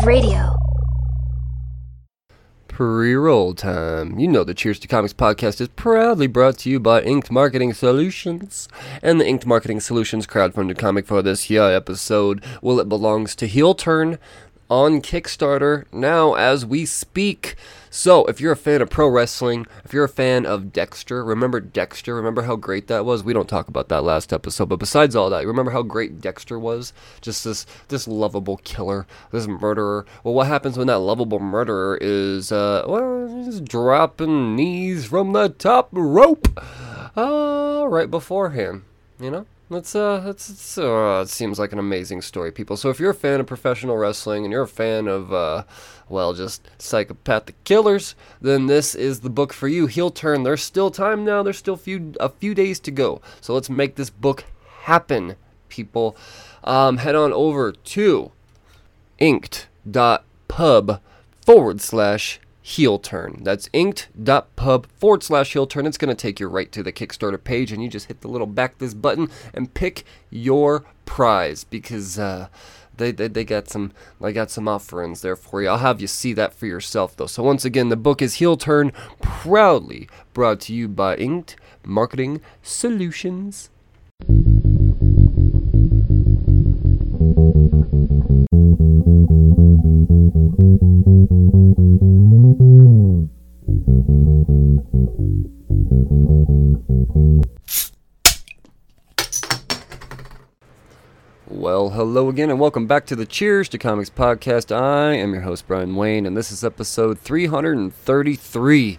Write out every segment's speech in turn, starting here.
Radio. Pre roll time. You know the Cheers to Comics podcast is proudly brought to you by Inked Marketing Solutions. And the Inked Marketing Solutions crowdfunded comic for this here episode, well, it belongs to Heel Turn on Kickstarter now as we speak. So, if you're a fan of pro wrestling, if you're a fan of Dexter, remember Dexter? Remember how great that was? We don't talk about that last episode, but besides all that, remember how great Dexter was? Just this this lovable killer, this murderer. Well, what happens when that lovable murderer is uh well, he's dropping knees from the top rope uh right beforehand, you know? That's uh, that's uh, it seems like an amazing story, people. So if you're a fan of professional wrestling and you're a fan of uh, well, just psychopathic killers, then this is the book for you. Heel Turn. There's still time now. There's still few a few days to go. So let's make this book happen, people. Um, head on over to inked.pub forward slash heel turn. That's inked.pub forward slash heel turn. It's going to take you right to the Kickstarter page, and you just hit the little back this button and pick your prize because uh, they, they, they got some I got some offerings there for you. I'll have you see that for yourself though. So once again, the book is Heel Turn, proudly brought to you by Inked Marketing Solutions. Hello again, and welcome back to the Cheers to Comics podcast. I am your host, Brian Wayne, and this is episode 333.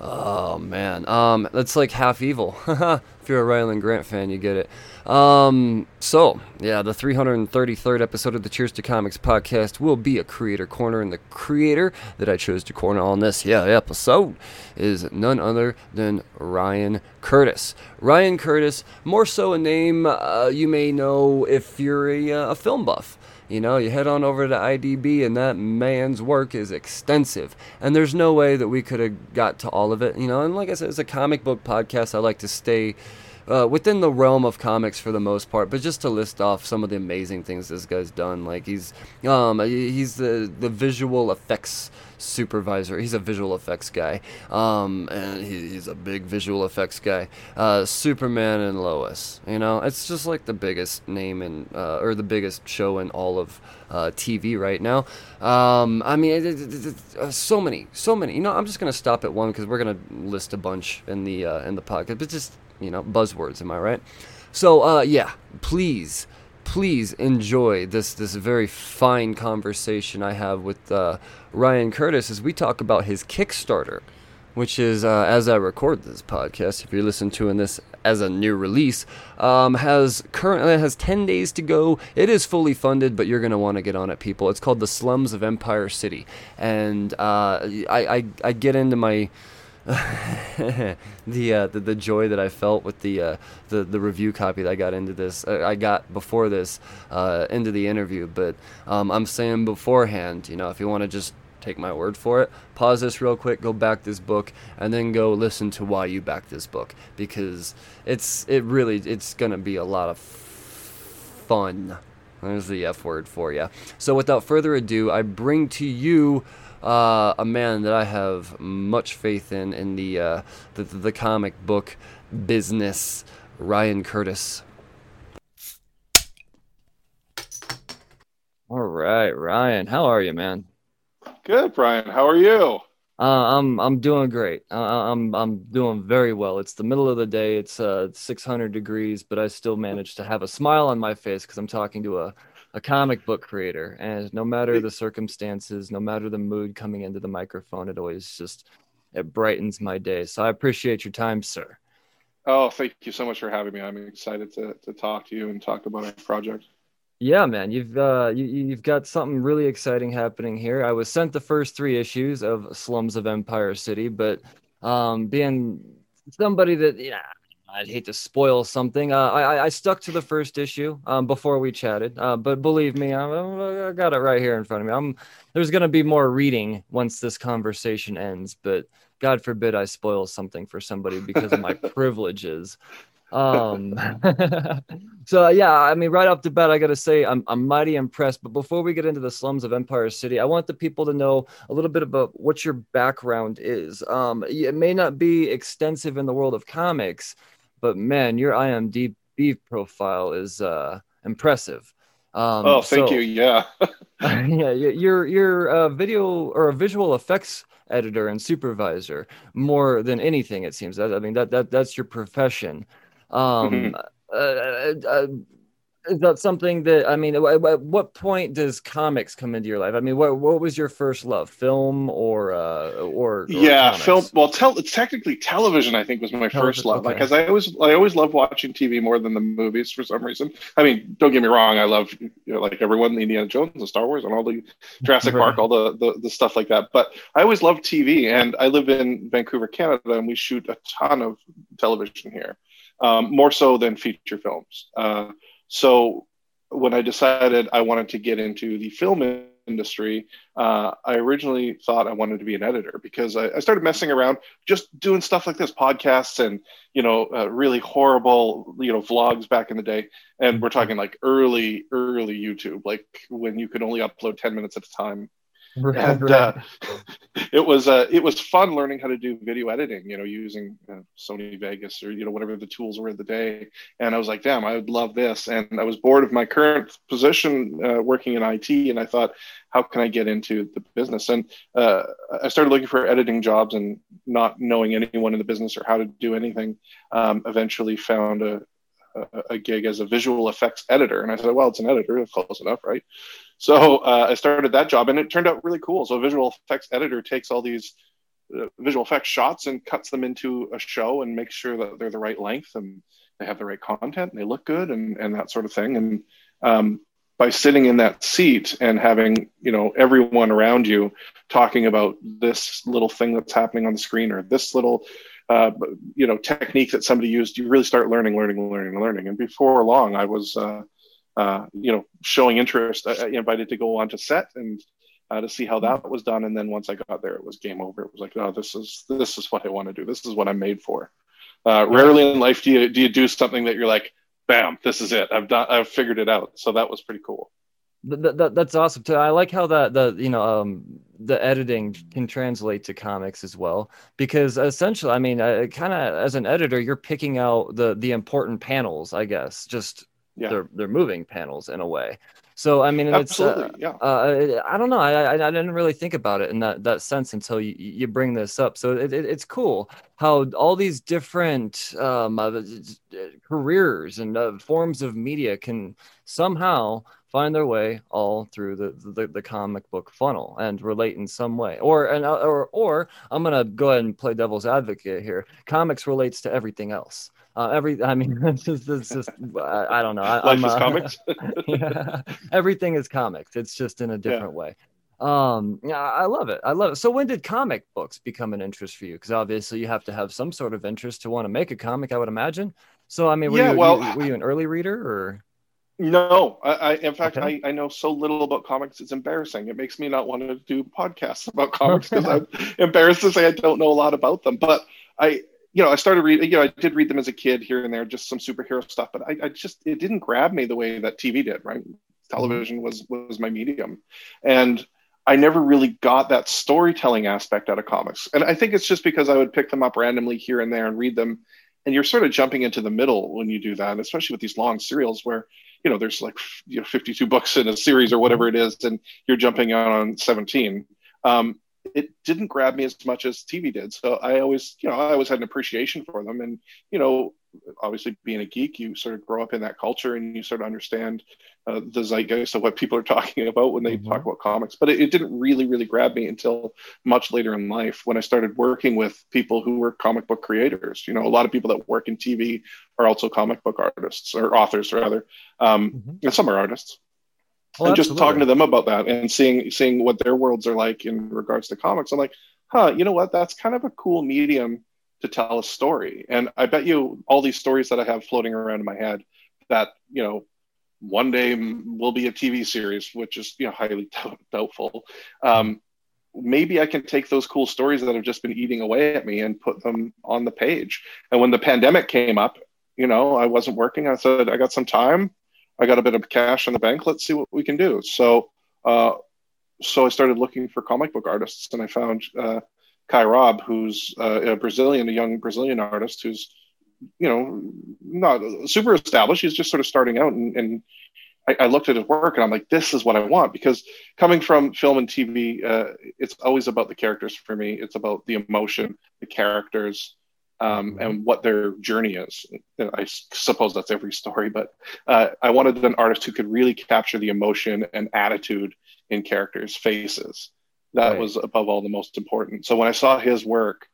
Oh man, um, that's like half evil. if you're a Rylend Grant fan, you get it. Um, so yeah, the 333rd episode of the Cheers to Comics podcast will be a creator corner, and the creator that I chose to corner on this yeah episode is none other than Ryan Curtis. Ryan Curtis, more so a name uh, you may know if you're a, uh, a film buff. You know, you head on over to IMDb, and that man's work is extensive. And there's no way that we could have got to all of it. You know, and like I said, it's a comic book podcast. I like to stay uh, within the realm of comics for the most part. But just to list off some of the amazing things this guy's done, like he's um, he's the the visual effects supervisor. He's a visual effects guy, um, and he, he's a big visual effects guy. Uh, Superman and Lois, you know, it's just like the biggest name in uh, or the biggest show in all of uh, TV right now. Um, I mean, it, it, it, uh, so many, so many. You know, I'm just gonna stop at one because we're gonna list a bunch in the uh, in the podcast, but just you know, buzzwords. Am I right? So, uh, yeah, please please enjoy this this very fine conversation I have with uh, Ryan Curtis as we talk about his Kickstarter, which is uh, as I record this podcast. If you're listening to in this as a new release, um, has currently has ten days to go. It is fully funded, but you're gonna want to get on it, people. It's called the Slums of Empire City, and uh, I, I I get into my the, uh, the the joy that I felt with the uh, the the review copy that I got into this uh, I got before this uh, into the interview. But um, I'm saying beforehand, you know, if you want to just take my word for it, pause this real quick, go back this book, and then go listen to why you back this book because it's it really it's gonna be a lot of fun. There's the F word for you. So without further ado, I bring to you uh, a man that I have much faith in in the, uh, the the comic book business, Ryan Curtis. All right, Ryan, how are you, man? Good, Brian. How are you? Uh, I'm I'm doing great. Uh, I'm I'm doing very well. It's the middle of the day. It's uh 600 degrees, but I still manage to have a smile on my face because I'm talking to a a comic book creator and no matter the circumstances no matter the mood coming into the microphone it always just it brightens my day. So i appreciate your time sir. Oh thank you so much for having me. I'm excited to, to talk to you and talk about our project. Yeah man you've uh you, you've got something really exciting happening here. I was sent the first three issues of slums of empire city but um being somebody that yeah I'd hate to spoil something. Uh, I, I stuck to the first issue um, before we chatted, uh, but believe me, I, I, got it right here in front of me. I'm, there's going to be more reading once this conversation ends, but God forbid I spoil something for somebody because of my privileges. Um, so yeah, I mean, right off the bat, I gotta say I'm I'm mighty impressed. But before we get into the slums of Empire City, I want the people to know a little bit about what your background is. Um, it may not be extensive in the world of comics, but man, your IMDb profile is uh, impressive. Um, oh, thank so, you. Yeah. yeah, you're you're a video or a visual effects editor and supervisor more than anything. It seems. I mean that that that's your profession. Um, mm-hmm. uh, uh, uh is that something that I mean? At what point does comics come into your life? I mean, what what was your first love, film or uh, or, or yeah, comics? film? Well, tell technically television. I think was my television, first love, because okay. I always I always loved watching TV more than the movies for some reason. I mean, don't get me wrong, I love you know, like everyone, the Indiana Jones, and Star Wars, and all the Jurassic right. Park, all the, the the stuff like that. But I always loved TV, and I live in Vancouver, Canada, and we shoot a ton of television here, um, more so than feature films. Uh, so when I decided I wanted to get into the film industry, uh, I originally thought I wanted to be an editor because I, I, started messing around, just doing stuff like this, podcasts and you know, uh, really horrible you know vlogs back in the day. And we're talking like early, early YouTube, like when you could only upload ten minutes at a time and. Uh, it was uh, it was fun learning how to do video editing. You know, using uh, Sony Vegas or you know whatever the tools were of the day. And I was like, damn, I would love this. And I was bored of my current position uh, working in IT, and I thought, how can I get into the business? And uh, I started looking for editing jobs, and not knowing anyone in the business or how to do anything. Um, eventually, found a, a gig as a visual effects editor. And I said, well, it's an editor, it's close enough, right? So uh, I started that job and it turned out really cool. So a visual effects editor takes all these uh, visual effects shots and cuts them into a show and makes sure that they're the right length and they have the right content and they look good and, and that sort of thing. And um, by sitting in that seat and having you know everyone around you talking about this little thing that's happening on the screen or this little uh, you know technique that somebody used you really start learning learning learning learning and before long i was uh, uh, you know showing interest I, I, invited to go on to set and uh, to see how that was done. And then once i got there it was game over. It was like oh this is this is what i want to do. This is what i'm made for. Uh, rarely in life do you do you do something that you're like bam this is it. I've done i've figured it out. So that was pretty cool. That, that, that's awesome too. I like how that the you know um the editing can translate to comics as well. Because essentially, I mean, uh, kind of as an editor, you're picking out the the important panels, I guess, just yeah. they're they're moving panels in a way. So I mean, Absolutely, it's uh, yeah. Uh, I don't know. I, I, I didn't really think about it in that that sense until you, you bring this up. So it, it, it's cool how all these different um, uh, careers and uh, forms of media can somehow find their way all through the, the, the comic book funnel and relate in some way. Or and uh, or or I'm gonna go ahead and play devil's advocate here. Comics relates to everything else. Uh, every, I mean, it's just, it's just I, I don't know. I, Life I'm, is uh, comics. yeah, everything is comics. It's just in a different yeah. way. Um, yeah, I love it. I love it. So, when did comic books become an interest for you? Because obviously, you have to have some sort of interest to want to make a comic. I would imagine. So, I mean, were, yeah, you, well, were you an early reader or? No, I, I in fact okay. I, I know so little about comics. It's embarrassing. It makes me not want to do podcasts about comics because I'm embarrassed to say I don't know a lot about them. But I, you know, I started reading. You know, I did read them as a kid here and there, just some superhero stuff. But I, I just it didn't grab me the way that TV did. Right, television mm-hmm. was was my medium, and I never really got that storytelling aspect out of comics. And I think it's just because I would pick them up randomly here and there and read them, and you're sort of jumping into the middle when you do that, especially with these long serials where you know there's like you know 52 books in a series or whatever it is and you're jumping out on 17 um, it didn't grab me as much as tv did. So i always you know i always had an appreciation for them. And you know obviously being a geek, you sort of grow up in that culture and you sort of understand uh, the zeitgeist of what people are talking about when they mm-hmm. talk about comics. But it, it, didn't really, really grab me until much later in life when I started working with people who were comic book creators. You know, a lot of people that work in TV are also comic book artists or authors, rather, um, mm-hmm. and some are artists. and just talking to them about that and seeing seeing what their worlds are like in regards to comics, I'm like, huh, you know what? That's kind of a cool medium to tell a story. And I bet you all these stories that I have floating around in my head that, you know, one day will be a TV series, which is, you know, highly doubtful. Um, maybe I can take those cool stories that have just been eating away at me and put them on the page. And when the pandemic came up, you know, I wasn't working. I said, I got some time. I got a bit of cash in the bank. Let's see what we can do. So, uh, so I started looking for comic book artists, and I found uh, Kai Rob, who's uh, a Brazilian, a young Brazilian artist who's, you know, not super established. He's just sort of starting out, and, and I, I, looked at his work, and I'm like, this is what I want because coming from film and TV, uh, it's always about the characters for me. It's about the emotion, the characters, um, mm-hmm. and what their journey is. I suppose that's every story, but uh, I wanted an artist who could really capture the emotion and attitude in characters' faces. That right. was above all the most important. So when I saw his work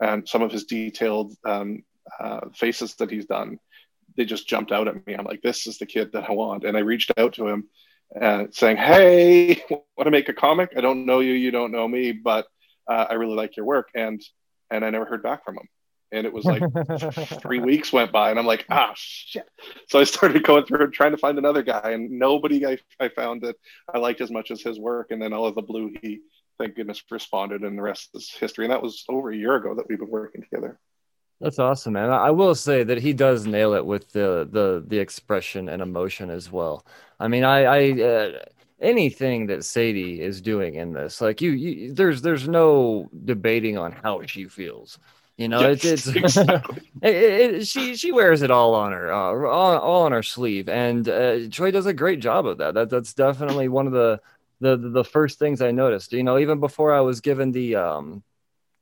and some of his detailed um, uh, faces that he's done, they just jumped out at me. I'm like, this is the kid that I want. And I reached out to him uh, saying, hey, want to make a comic? I don't know you, you don't know me, but uh, I really like your work. And and I never heard back from him and it was like three weeks went by and i'm like ah shit so i started going through and trying to find another guy and nobody I, I found that i liked as much as his work and then all of the blue he thank goodness responded and the rest is history and that was over a year ago that we've been working together that's awesome man i will say that he does nail it with the the the expression and emotion as well i mean i i uh, anything that Sadie is doing in this, like you, you, there's there's no debating on how she feels. You know, yes, it's, it's exactly. it, it, she she wears it all on her, uh, all, all on her sleeve, and uh, Troy does a great job of that. That that's definitely one of the the the first things I noticed. You know, even before I was given the um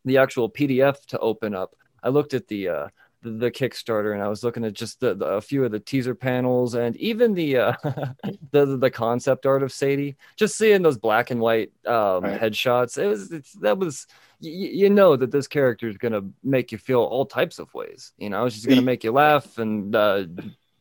the actual PDF to open up, I looked at the uh the, the Kickstarter and I was looking at just the, the, a few of the teaser panels and even the uh the the concept art of Sadie. Just seeing those black and white um right. headshots, it was it's, that was you, you know that this character is gonna make you feel all types of ways. You know, she's gonna make you laugh and uh,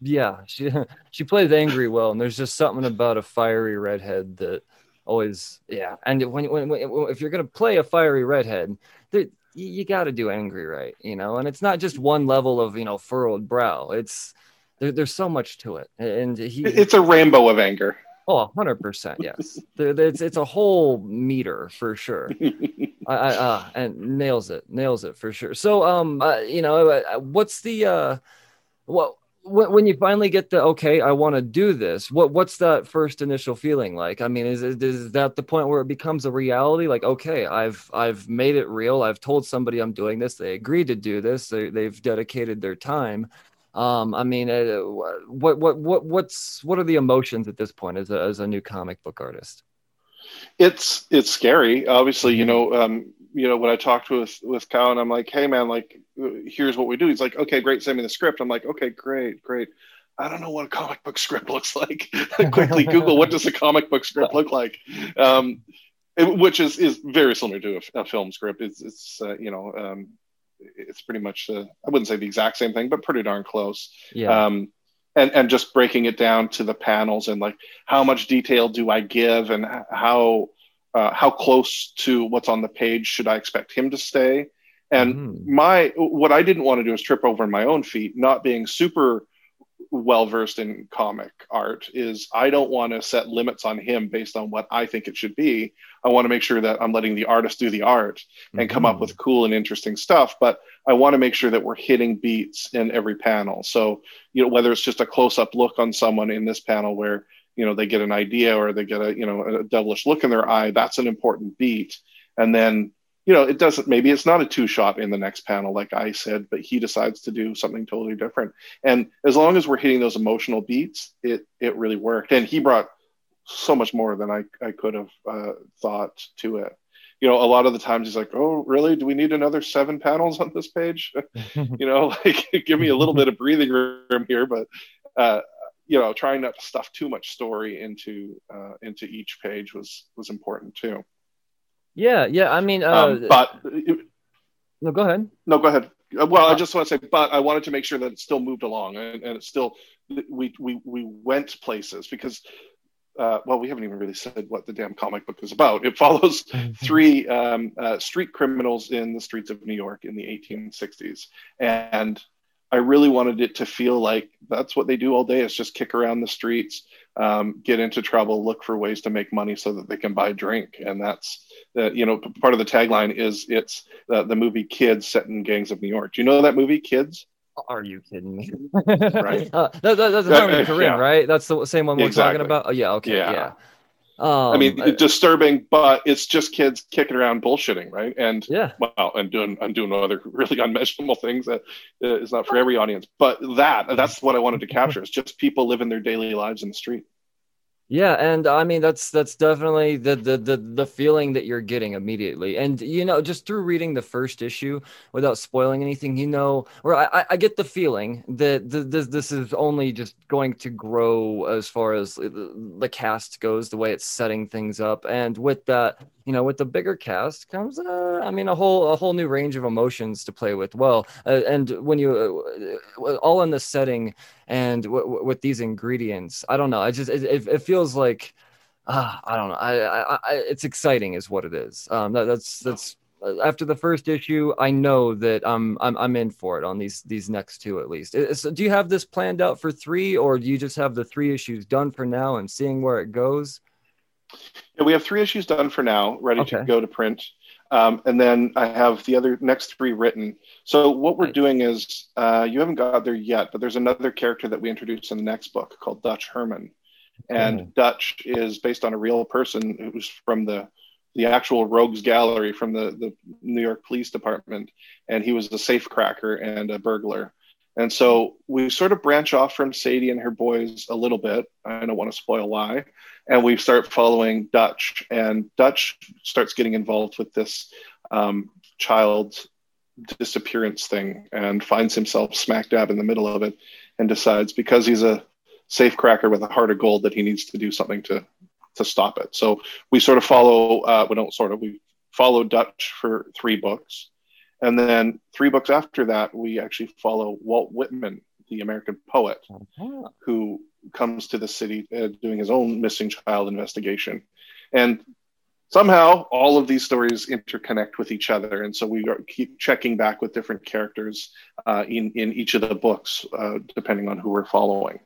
yeah, she she plays angry well, and there's just something about a fiery redhead that always yeah. And when, when, when if you're gonna play a fiery redhead, there, you, got to do angry right, you know. And it's not just one level of you know furrowed brow. It's there, there's so much to it, and he it's a rainbow of anger. Oh, 100%. Yes. it's, it's a whole meter for sure. I, I uh, and nails it, nails it for sure. So, um, uh, you know, uh, uh what's the, uh, well, when you finally get the okay, I want to do this. What what's that first initial feeling like? I mean, is is that the point where it becomes a reality? Like, okay, I've I've made it real. I've told somebody I'm doing this. They agreed to do this. They, they've dedicated their time. Um, I mean, uh, what what what what's what are the emotions at this point as a as a new comic book artist? It's it's scary. Obviously, you mm-hmm. know, um, you know when I talked with with Cal and I'm like, hey man, like here's what we do. He's like, okay, great, send me the script. I'm like, okay, great, great. I don't know what a comic book script looks like. Quickly Google what does a comic book script look like, um, it, which is is very similar to a, a film script. It's it's uh, you know um, it's pretty much uh, I wouldn't say the exact same thing, but pretty darn close. Yeah. Um, and and just breaking it down to the panels and like how much detail do I give and how uh, how close to what's on the page should I expect him to stay? And mm. my what I didn't want to do is trip over my own feet, not being super well versed in comic art is I don't want to set limits on him based on what I think it should be. I want to make sure that I'm letting the artist do the art and mm-hmm. come up mm-hmm. with cool and interesting stuff, but I want to make sure that we're hitting beats in every panel. So, you know, whether it's just a close up look on someone in this panel where, you know, they get an idea or they get a, you know, a devilish look in their eye, that's an important beat. And then you know, it doesn't, maybe it's not a two shot in the next panel, like I said, but he decides to do something totally different. And as long as we're hitting those emotional beats, it, it really worked. And he brought so much more than I, I could have uh, thought to it. You know, a lot of the times he's like, oh, really? Do we need another seven panels on this page? you know, like give me a little bit of breathing room here, but, uh, you know, trying not to stuff too much story into uh, into each page was was important too. Yeah, yeah. I mean, uh, um, but no, go ahead. No, go ahead. Uh, well, I uh, just want to say, but I wanted to make sure that it still moved along, and, and it still we we we went places because. Uh, well, we haven't even really said what the damn comic book is about. It follows three um, uh, street criminals in the streets of New York in the 1860s, and I really wanted it to feel like that's what they do all day is just kick around the streets, um, get into trouble, look for ways to make money so that they can buy drink. And that's, uh, you know, part of the tagline is it's uh, the movie Kids set in gangs of New York. Do you know that movie Kids? Are you kidding me? right. Uh, that, that, that's Harmony Korine, yeah. right? That's the same one we're exactly. talking about. Oh yeah. Okay. Yeah. yeah. Um, I mean, I, disturbing, but it's just kids kicking around bullshitting, right? And yeah, well, and doing and doing other really unmeasurable things that is not for every audience. But that that's what I wanted to capture. It's just people living their daily lives in the street. Yeah, and I mean that's that's definitely the, the the the feeling that you're getting immediately, and you know just through reading the first issue without spoiling anything, you know, or I, I get the feeling that this this is only just going to grow as far as the cast goes, the way it's setting things up, and with that, you know, with the bigger cast comes, uh, I mean, a whole a whole new range of emotions to play with. Well, uh, and when you uh, all in the setting and w- w- with these ingredients, I don't know. I just it, it feels like uh, I don't know. I, I, I, it's exciting, is what it is. Um, that, that's that's uh, after the first issue, I know that I'm I'm I'm in for it on these these next two at least. So do you have this planned out for three, or do you just have the three issues done for now and seeing where it goes? Yeah, we have three issues done for now, ready okay. to go to print. Um, and then I have the other next three written. So what we're doing is uh, you haven't got there yet, but there's another character that we introduce in the next book called Dutch Herman, and mm. Dutch is based on a real person who's from the the actual rogues gallery from the the New York Police Department, and he was a safe cracker and a burglar. And so we sort of branch off from Sadie and her boys a little bit. I don't want to spoil why. And we start following Dutch, and Dutch starts getting involved with this um, child disappearance thing and finds himself smack dab in the middle of it and decides because he's a safe cracker with a heart of gold that he needs to do something to to stop it. So we sort of follow, uh, we don't sort of, we follow Dutch for three books and then three books after that, we actually follow Walt Whitman, the American poet, uh-huh. who comes to the city uh, doing his own missing child investigation. And somehow all of these stories interconnect with each other. And so we keep checking back with different characters uh, in, in each of the books, uh, depending on who we're following.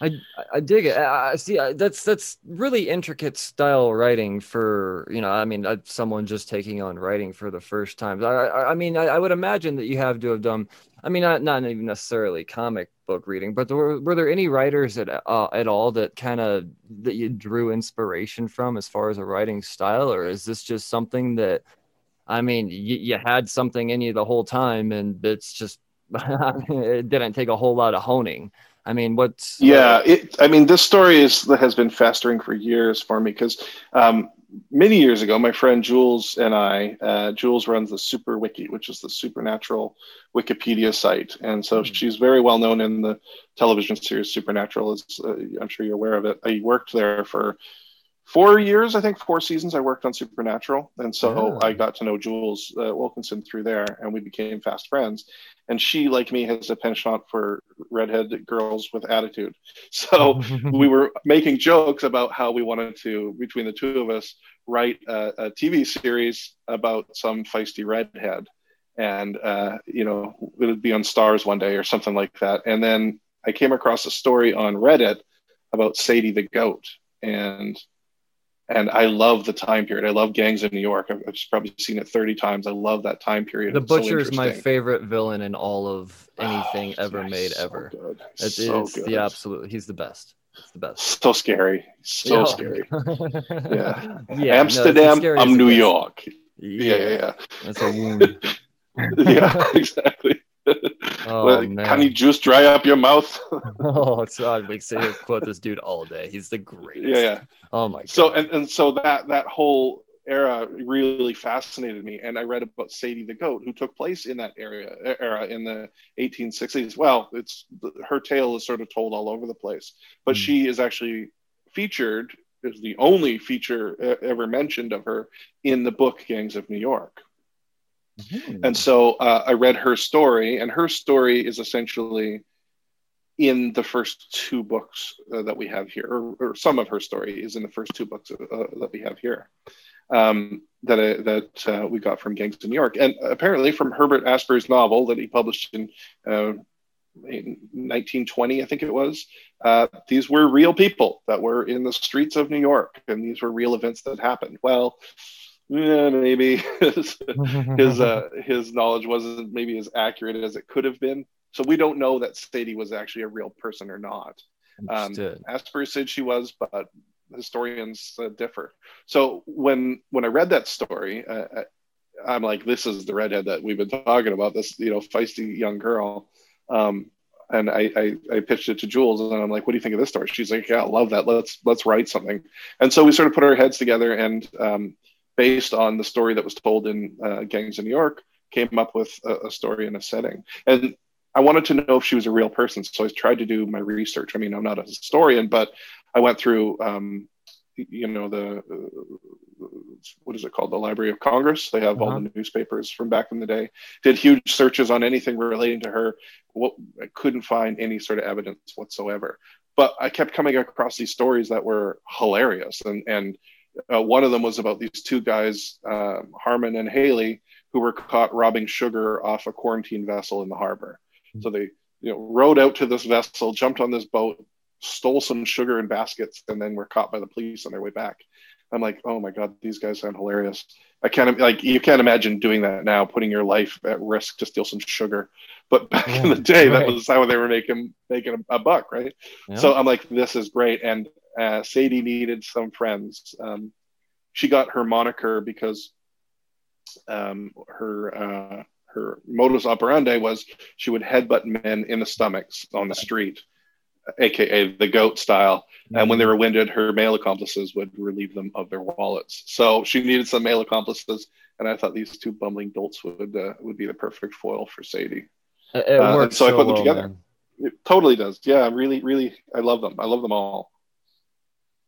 I I dig it. I, see. That's that's really intricate style writing for you know. I mean, someone just taking on writing for the first time. I I, I mean, I, I, would imagine that you have to have done. I mean, not not even necessarily comic book reading, but were were there any writers at uh, at all that kind of that you drew inspiration from as far as a writing style, or is this just something that I mean, you had something in you the whole time, and it's just it didn't take a whole lot of honing. I mean, what's yeah? It, I mean, this story is has been festering for years for me because um, many years ago, my friend Jules and I, uh, Jules runs the Super Wiki, which is the supernatural Wikipedia site, and so mm-hmm. she's very well known in the television series Supernatural. As uh, I'm sure you're aware of it. I worked there for four years, I think four seasons. I worked on Supernatural, and so I got to know Jules uh, Wilkinson through there, and we became fast friends. And she like me has a penchant for redhead girls with attitude. So we were making jokes about how we wanted to between the two of us write a, a tv series about some feisty redhead. And uh, you know it would be on Starz one day or something like that. And then i came across a story on reddit about sadie the goat. And and I love the time period. I love Gangs in New York. I've, I've probably seen it 30 times. I love that time period. The it's Butcher so is my favorite villain in all of oh, anything oh, ever made so ever. Good. It's, so it's good. the absolute. He's the best. It's the best. So scary. So yeah. scary. yeah. yeah. Amsterdam. No, I'm New York. Yeah, yeah, yeah. That's a wound. yeah, exactly. Oh, can you just dry up your mouth? oh, it's odd. We say quote this dude all day. He's the greatest. Yeah, yeah. Oh my god. So and, and so that that whole era really fascinated me, and I read about Sadie the goat, who took place in that area era in the 1860s. Well, it's her tale is sort of told all over the place, but mm. she is actually featured is the only feature ever mentioned of her in the book Gangs of New York. Mm-hmm. And so uh, I read her story, and her story is essentially in the first two books uh, that we have here, or, or, some of her story is in the first two books uh, that we have here. Um, that uh, that uh, we got from Gangs of New York, and apparently from Herbert Asbury's novel that he published in, uh, in 1920, I think it was. these were real people that were in the streets of New York, and these were real events that happened. Well, yeah, maybe his his, uh, his knowledge wasn't maybe as accurate as it could have been. so we don't know that Sadie was actually a real person or not. Um, Asbury said she was, but historians uh, differ. So when when I read that story, uh, uh, I'm like, this is the redhead that we've been talking about. This you know feisty young girl. Um, and I, I, I pitched it to Jules, and I'm like, "What do you think of this story?" She's like, "Yeah, I love that. Let's let's write something." And so we sort of put our heads together, and um, based on the story that was told in uh, Gangs in New York, came up with a, a, story and a setting. And I wanted to know if she was a real person, so I tried to do my research. I mean, I'm not a historian, but I went through, um, you know, the uh, what is it called, the Library of Congress. They have uh-huh. all the newspapers from back in the day. Did huge searches on anything relating to her. What I couldn't find any sort of evidence whatsoever. But I kept coming across these stories that were hilarious, and and uh, one of them was about these two guys, uh, Harmon and Haley, who were caught robbing sugar off a quarantine vessel in the harbor. Mm-hmm. So they, you know, rowed out to this vessel, jumped on this boat, stole some sugar in baskets, and then were caught by the police on their way back. I'm like, oh my god, these guys sound hilarious. I can't like you can't imagine doing that now, putting your life at risk to steal some sugar. But back in the day, right. that was how they were making making a, a buck, right? Yeah. So I'm like, this is great. And uh, Sadie needed some friends. Um, she got her moniker because um, her uh, her modus operandi was she would headbutt men in the stomachs on the street, aka the goat style. And when they were winded, her male accomplices would relieve them of their wallets. So she needed some male accomplices, and I thought these two bumbling dolts would uh, would be the perfect foil for Sadie. It uh, works so, so I put them together. Man. It totally does. Yeah, really, really, I love them. I love them all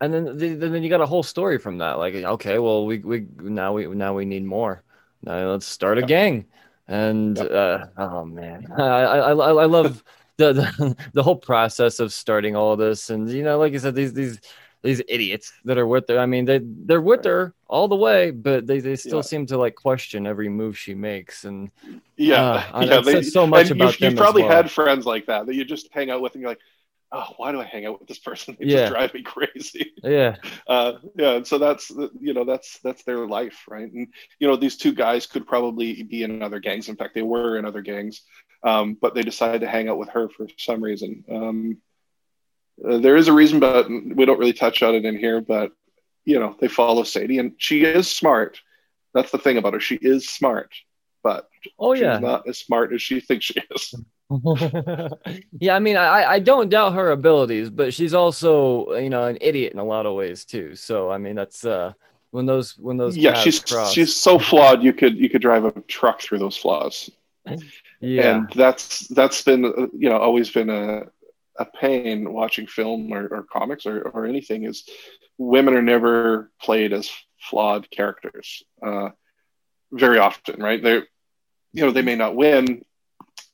and then then you got a whole story from that. Like, okay, well, we we now we now we need more. Now let's start a gang. And uh, oh man, I I I, love the, the the whole process of starting all this. And you know, like I said, these these these idiots that are with her. I mean, they they're with her all the way, but they, they still yeah. seem to like question every move she makes. And yeah, uh, yeah, they, so much about you, you probably well. had friends like that that you just hang out with and you're like, oh, why do I hang out with this person? They yeah. just drive me crazy. Yeah. Uh, yeah. And so that's, you know, that's, that's their life. Right. And, you know, these two guys could probably be in other gangs. In fact, they were in other gangs, um, but they decided to hang out with her for some reason. Um, uh, there is a reason, but we don't really touch on it in here, but, you know, they follow Sadie and she is smart. That's the thing about her. She is smart, but oh yeah, not as smart as she thinks she is. yeah, I mean, I, I don't doubt her abilities, but she's also, you know, an idiot in a lot of ways too. So, I mean, that's uh, when those when those yeah, she's cross. she's so flawed. You could you could drive a truck through those flaws. Yeah, and that's that's been you know always been a a pain watching film or, or comics or, or anything is women are never played as flawed characters uh, very often, right? They you know they may not win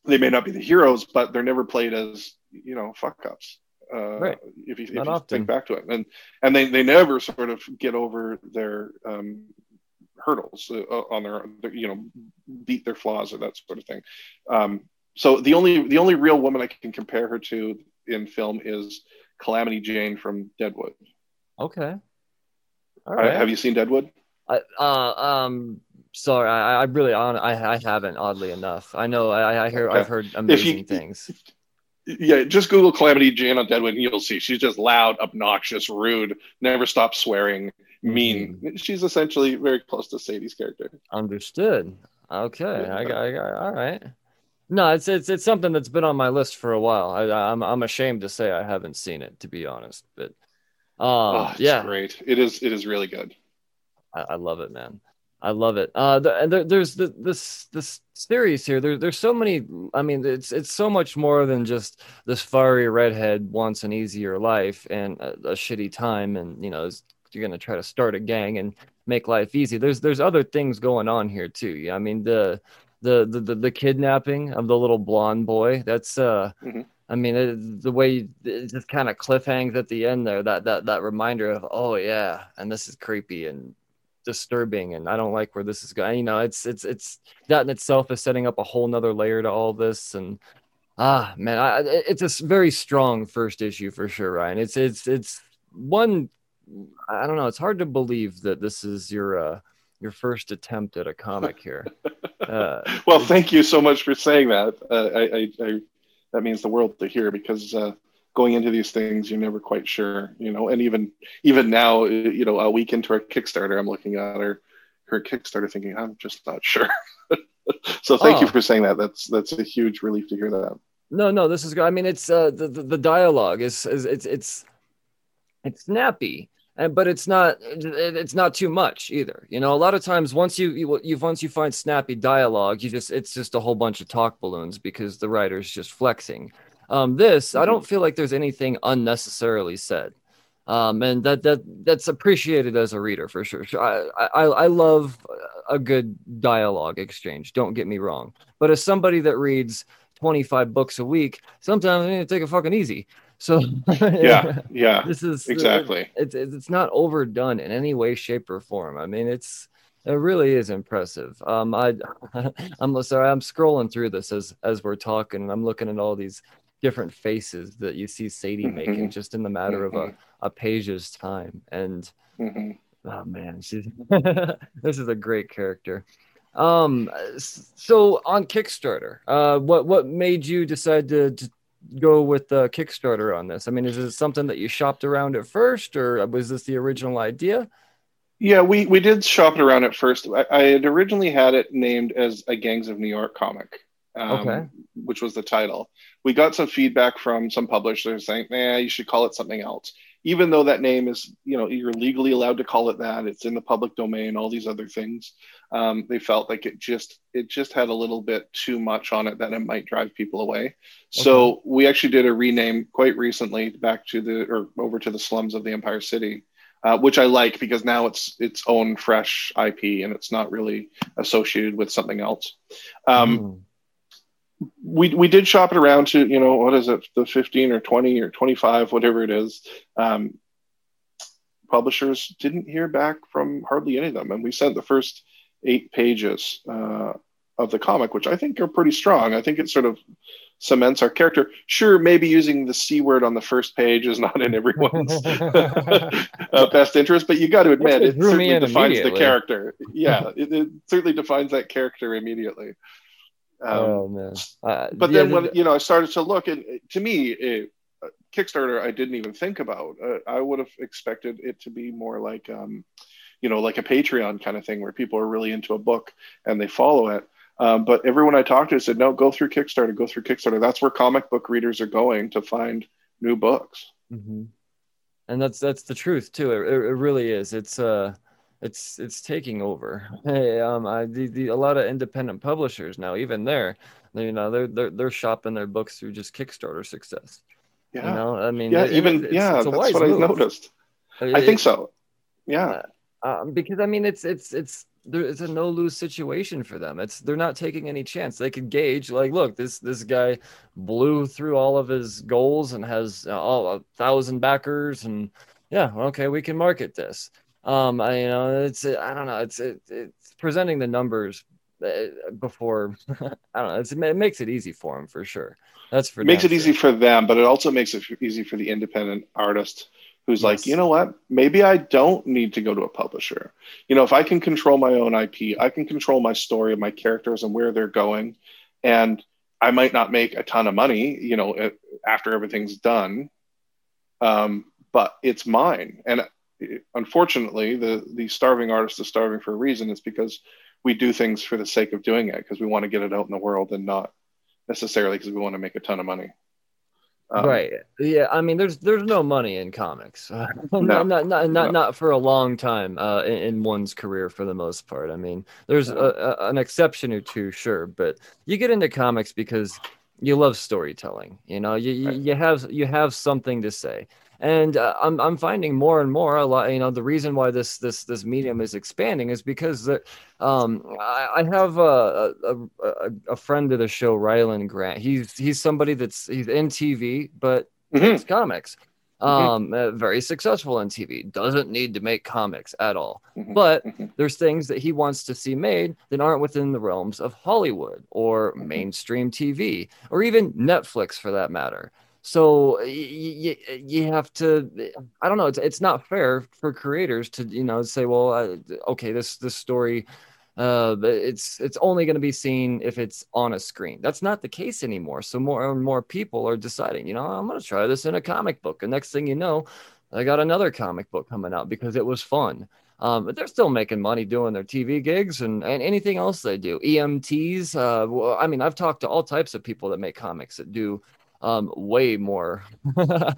they may not be the heroes, but they're never played as you know fuck ups. Uh, right. If you, if you think back to it, and and they, they never sort of get over their um, hurdles uh, on their, you know beat their flaws or that sort of thing. Um, so the only the only real woman I can compare her to in film is Calamity Jane from Deadwood. Okay. All right. Uh, have you seen Deadwood? Uh, uh, um, sorry, I, I really I, I haven't. Oddly enough, I know I, I hear okay. I've heard amazing you, things. Yeah, just Google Calamity Jane on Deadwood, and you'll see she's just loud, obnoxious, rude, never stops swearing, mean. Mm-hmm. She's essentially very close to Sadie's character. Understood. Okay, yeah. I, got, I got all right. No, it's it's it's something that's been on my list for a while. I, I'm I'm ashamed to say I haven't seen it, to be honest. But um, oh, yeah, great. It is it is really good. I, I love it, man. I love it. Uh, the, there, there's the, this this series here. There, there's so many. I mean, it's it's so much more than just this fiery redhead wants an easier life and a, a shitty time, and you know, you're gonna try to start a gang and make life easy. There's there's other things going on here too. Yeah, I mean the the the the, the kidnapping of the little blonde boy. That's uh. Mm-hmm. I mean, it, the way it just kind of cliffhangs at the end there, that that that reminder of, oh yeah, and this is creepy and disturbing and I don't like where this is going. You know, it's it's it's that in itself is setting up a whole nother layer to all this and ah man, I, it's a very strong first issue for sure, Ryan. It's it's it's one I don't know, it's hard to believe that this is your uh your first attempt at a comic here. Uh, well, thank you so much for saying that. Uh, I, I, I that means the world to hear because uh, going into these things you're never quite sure you know and even even now you know a week into our kickstarter i'm looking at her her kickstarter thinking i'm just not sure. So thank oh. you for saying that. That's that's a huge relief to hear that. No no this is good. I mean it's uh the, the, the dialogue is, is it's it's it's snappy and but it's not it's not too much either. You know a lot of times once you, you you once you find snappy dialogue you just it's just a whole bunch of talk balloons because the writer's just flexing um, this, I don't mm-hmm. feel like there's anything unnecessarily said. Um, and that that that's appreciated as a reader for sure. I, I I love a good dialogue exchange. Don't get me wrong, but as somebody that reads 25 books a week, sometimes I need to take it fucking easy. So yeah, yeah, this is exactly. It's it's not overdone in any way, shape, or form. I mean, it's it really is impressive. Um, I I'm sorry, I'm scrolling through this as as we're talking, and I'm looking at all these different faces that you see Sadie mm-hmm. making just in the matter of a, mm-hmm. a page's time. And mm-hmm. oh man, she's this is a great character. Um, so on Kickstarter, uh, what what made you decide to, to go with the Kickstarter on this? I mean, is it something that you shopped around at first, or was this the original idea? Yeah, we we did shop it around at first. I, I had originally had it named as a Gangs of New York comic um, okay. which was the title. We got some feedback from some publishers saying, "Nah, you should call it something else." Even though that name is, you know, you're legally allowed to call it that. It's in the public domain. All these other things. Um, they felt like it just it just had a little bit too much on it that it might drive people away. Okay. So we actually did a rename quite recently back to the or over to the slums of the Empire City. Uh, which I like because now it's its own fresh IP and it's not really associated with something else. Um, mm we we did shop it around to you know what is it the 15 or 20 or 25 whatever it is. Um, publishers didn't hear back from hardly any of them. And we sent the first eight pages uh, of the comic which i think are pretty strong. I think it sort of cements our character. Sure maybe using the c word on the first page is not in everyone's uh, best interest but you got to admit it, it certainly defines the character. Yeah it, it certainly defines that character immediately um, oh man! Uh, but yeah, then when you know I started to look, and to me, it, Kickstarter I didn't even think about. Uh, I would have expected it to be more like, um, you know, like a Patreon kind of thing where people are really into a book and they follow it. Um, but everyone I talked to said, no, go through Kickstarter, go through Kickstarter. That's where comic book readers are going to find new books. Mm-hmm. And that's that's the truth too. It, it really is. It's uh it's it's taking over. Hey, um, I the, the a lot of independent publishers now, even there, you know, they're they're they're shopping their books through just Kickstarter success. Yeah, you know, I mean, yeah, it, even it's, yeah, it's that's what move. I noticed. I think so. Yeah, uh, um, because I mean, it's it's it's there, it's a no lose situation for them. It's they're not taking any chance. They could gauge like, look, this this guy blew through all of his goals and has uh, all a thousand backers, and yeah, okay, we can market this um, I, you know, it's I don't know, it's it, it's presenting the numbers uh, before I don't know. it makes it easy for them for sure. That's for it makes it easy for them, but it also makes it easy for the independent artist who's yes. like, you know what? Maybe I don't need to go to a publisher. You know, if I can control my own IP, I can control my story, and my characters, and where they're going, and I might not make a ton of money, you know, after everything's done, um, but it's mine, and unfortunately, the the starving artist is starving for a reason. It's because we do things for the sake of doing it because we want to get it out in the world and not necessarily because we want to make a ton of money. Um, right. Yeah. I mean, there's there's no money in comics. Uh, no, not not not, no. not for a long time uh, in, in, one's career for the most part. I mean, there's a, a, an exception or two, sure, but you get into comics because you love storytelling. You know, you, right. you have you have something to say and uh, I'm I'm finding more and more a lot. You know, the reason why this this this medium is expanding is because that um, I, I have a, a, a, a friend of the show, Rylend Grant. He's he's somebody that's he's in TV, but mm-hmm. it's comics. Mm-hmm. Um, uh, very successful in TV. Doesn't need to make comics at all. Mm-hmm. But mm-hmm. there's things that he wants to see made that aren't within the realms of Hollywood or mm-hmm. mainstream TV or even Netflix for that matter. So you, you have to, I don't know, it's, it's not fair for creators to, you know, say, well, uh, okay, this, this story uh, it's it's only going to be seen if it's on a screen. That's not the case anymore. So more and more people are deciding, you know, I'm going to try this in a comic book. And next thing you know, I got another comic book coming out because it was fun. Um, but they're still making money doing their TV gigs and, and anything else they do. EMTs. Uh, well, I mean, I've talked to all types of people that make comics that do um, way more uh,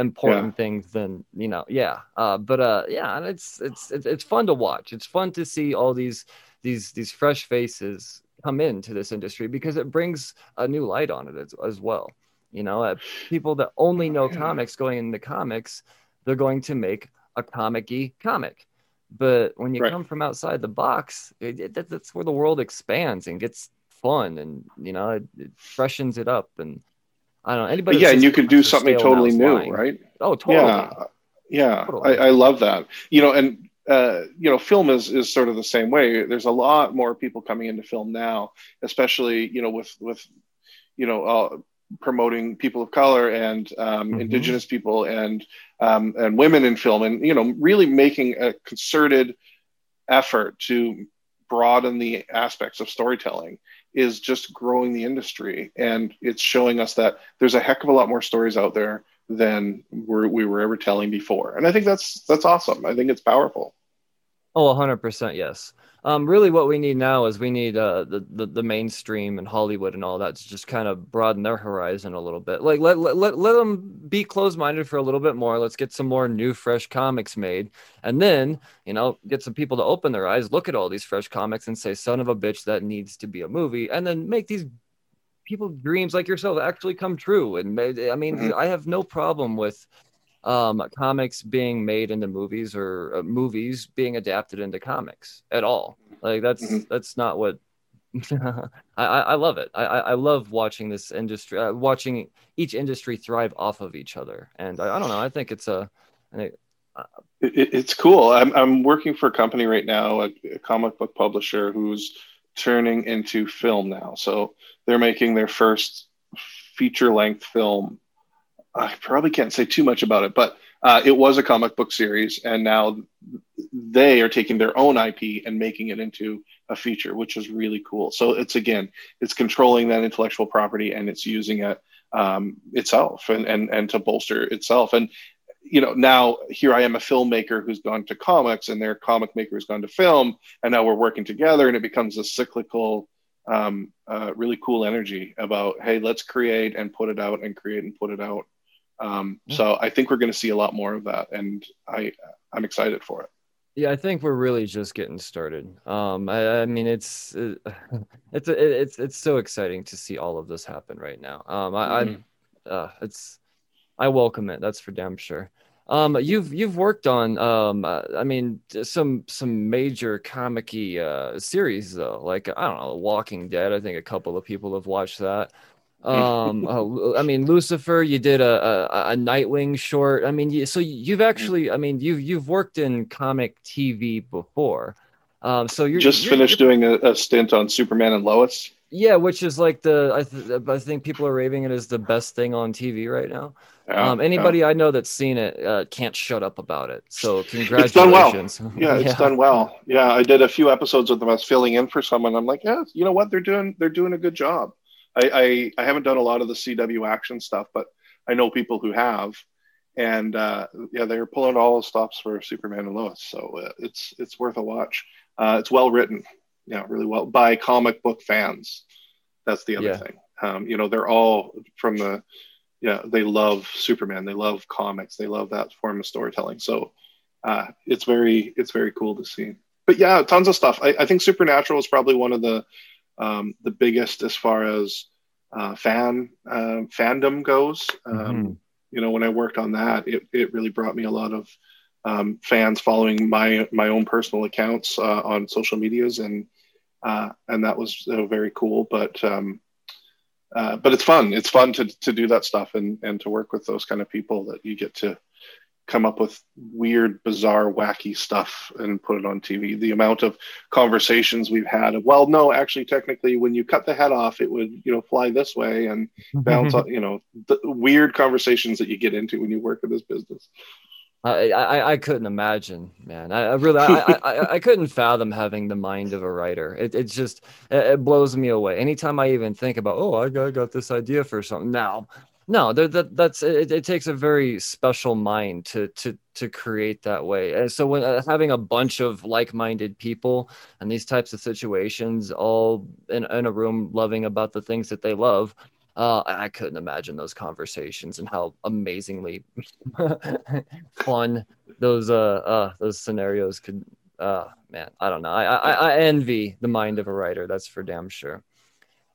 important yeah. things than you know. Yeah, uh, but uh, yeah, and it's, it's it's it's fun to watch. It's fun to see all these these these fresh faces come into this industry because it brings a new light on it as, as well. You know, uh, people that only know comics going into comics, they're going to make a comic-y comic. But when you right. come from outside the box, it, it, that's where the world expands and gets fun, and you know, it, it freshens it up. And I don't know anybody. yeah, and you can do something totally new, lying. right? Oh, totally. Yeah, yeah. Totally. I, I love that. You know, and uh, you know, film is is sort of the same way. There's a lot more people coming into film now, especially you know with with you know uh, promoting people of color and um, mm-hmm. indigenous people and um, and women in film, and you know, really making a concerted effort to broaden the aspects of storytelling is just growing the industry and it's showing us that there's a heck of a lot more stories out there than we're, we were ever telling before. And I think that's that's awesome. I think it's powerful. Oh, 100% yes. Um, really, what we need now is we need uh, the, the the mainstream and Hollywood and all that to just kind of broaden their horizon a little bit. Like let let let, let them be closed minded for a little bit more. Let's get some more new, fresh comics made, and then you know get some people to open their eyes, look at all these fresh comics, and say, "Son of a bitch, that needs to be a movie," and then make these people's dreams like yourself actually come true. And I mean, mm-hmm. I have no problem with um, comics being made into movies or uh, movies being adapted into comics at all. Like that's mm-hmm. that's not what I, I love it. I, I love watching this industry, uh, watching each industry thrive off of each other. And I, I don't know. I think it's a, uh, it, it's cool. I'm, I'm working for a company right now, a, a comic book publisher who's turning into film now. So they're making their first feature length film. I probably can't say too much about it, but uh, it was a comic book series, and now they are taking their own IP and making it into a feature, which is really cool. So it's again, it's controlling that intellectual property and it's using it um, itself and, and and to bolster itself. And you know, now here I am a filmmaker who's gone to comics, and their comic maker has gone to film, and now we're working together, and it becomes a cyclical um, uh, really cool energy about hey let's create and put it out and create and put it out um, yeah. so i think we're going to see a lot more of that and i i'm excited for it yeah i think we're really just getting started um, I, I, mean it's it, it's it's it's so exciting to see all of this happen right now um, I, mm-hmm. I uh, it's i welcome it that's for damn sure um, you've you've worked on um, uh, I mean some some major comicky uh, series though, like I don't know, Walking Dead. I think a couple of people have watched that. Um, uh, I mean Lucifer. You did a, a, a Nightwing short. I mean, you, so you've actually, I mean, you've you've worked in comic TV before. Um, so you're just you're, finished you're, doing a, a, stint on Superman and Lois. Yeah, which is like the I, th- I think people are raving it as the best thing on TV right now. Yeah, um, anybody yeah. I know that's seen it uh, can't shut up about it. So congratulations. It's done well. Yeah, it's yeah. done well. Yeah, I did a few episodes with them. I was filling in for someone. I'm like, yeah, you know what? They're doing they're doing a good job. I, I, I haven't done a lot of the CW action stuff, but I know people who have, and uh, yeah, they're pulling all the stops for Superman and Lois. So uh, it's it's worth a watch. Uh, it's well written, yeah, really well by comic book fans. That's the other thing. Um, you know, they're all from the yeah, they love Superman. They love comics. They love that form of storytelling. So uh, it's very it's very cool to see. But yeah, tons of stuff. I, I think Supernatural is probably one of the um, the biggest as far as uh, fan uh, fandom goes. Um, mm-hmm. You know, when I worked on that, it, it really brought me a lot of um, fans following my my own personal accounts uh, on social medias, and uh, and that was very cool. But um, uh, but it's fun. It's fun to to do that stuff and and to work with those kind of people that you get to come up with weird, bizarre, wacky stuff and put it on TV. The amount of conversations we've had of, well, no, actually, technically, when you cut the head off, it would, you know, fly this way and bounce, you know, the weird conversations that you get into when you work in this business. I, I, I couldn't imagine, man. I, I really, I, I, I, couldn't fathom having the mind of a writer. It, it's just, it, it, blows me away. Anytime I even think about, oh, I got, I got this idea for something. Now, no, that, that's it, it, takes a very special mind to to to create that way. And so when uh, having a bunch of like-minded people and these types of situations, all in, in a room, loving about the things that they love, uh, I couldn't imagine those conversations and how amazingly fun those uh, uh those scenarios could. Uh, man, I don't know. I, I I envy the mind of a writer. That's for damn sure.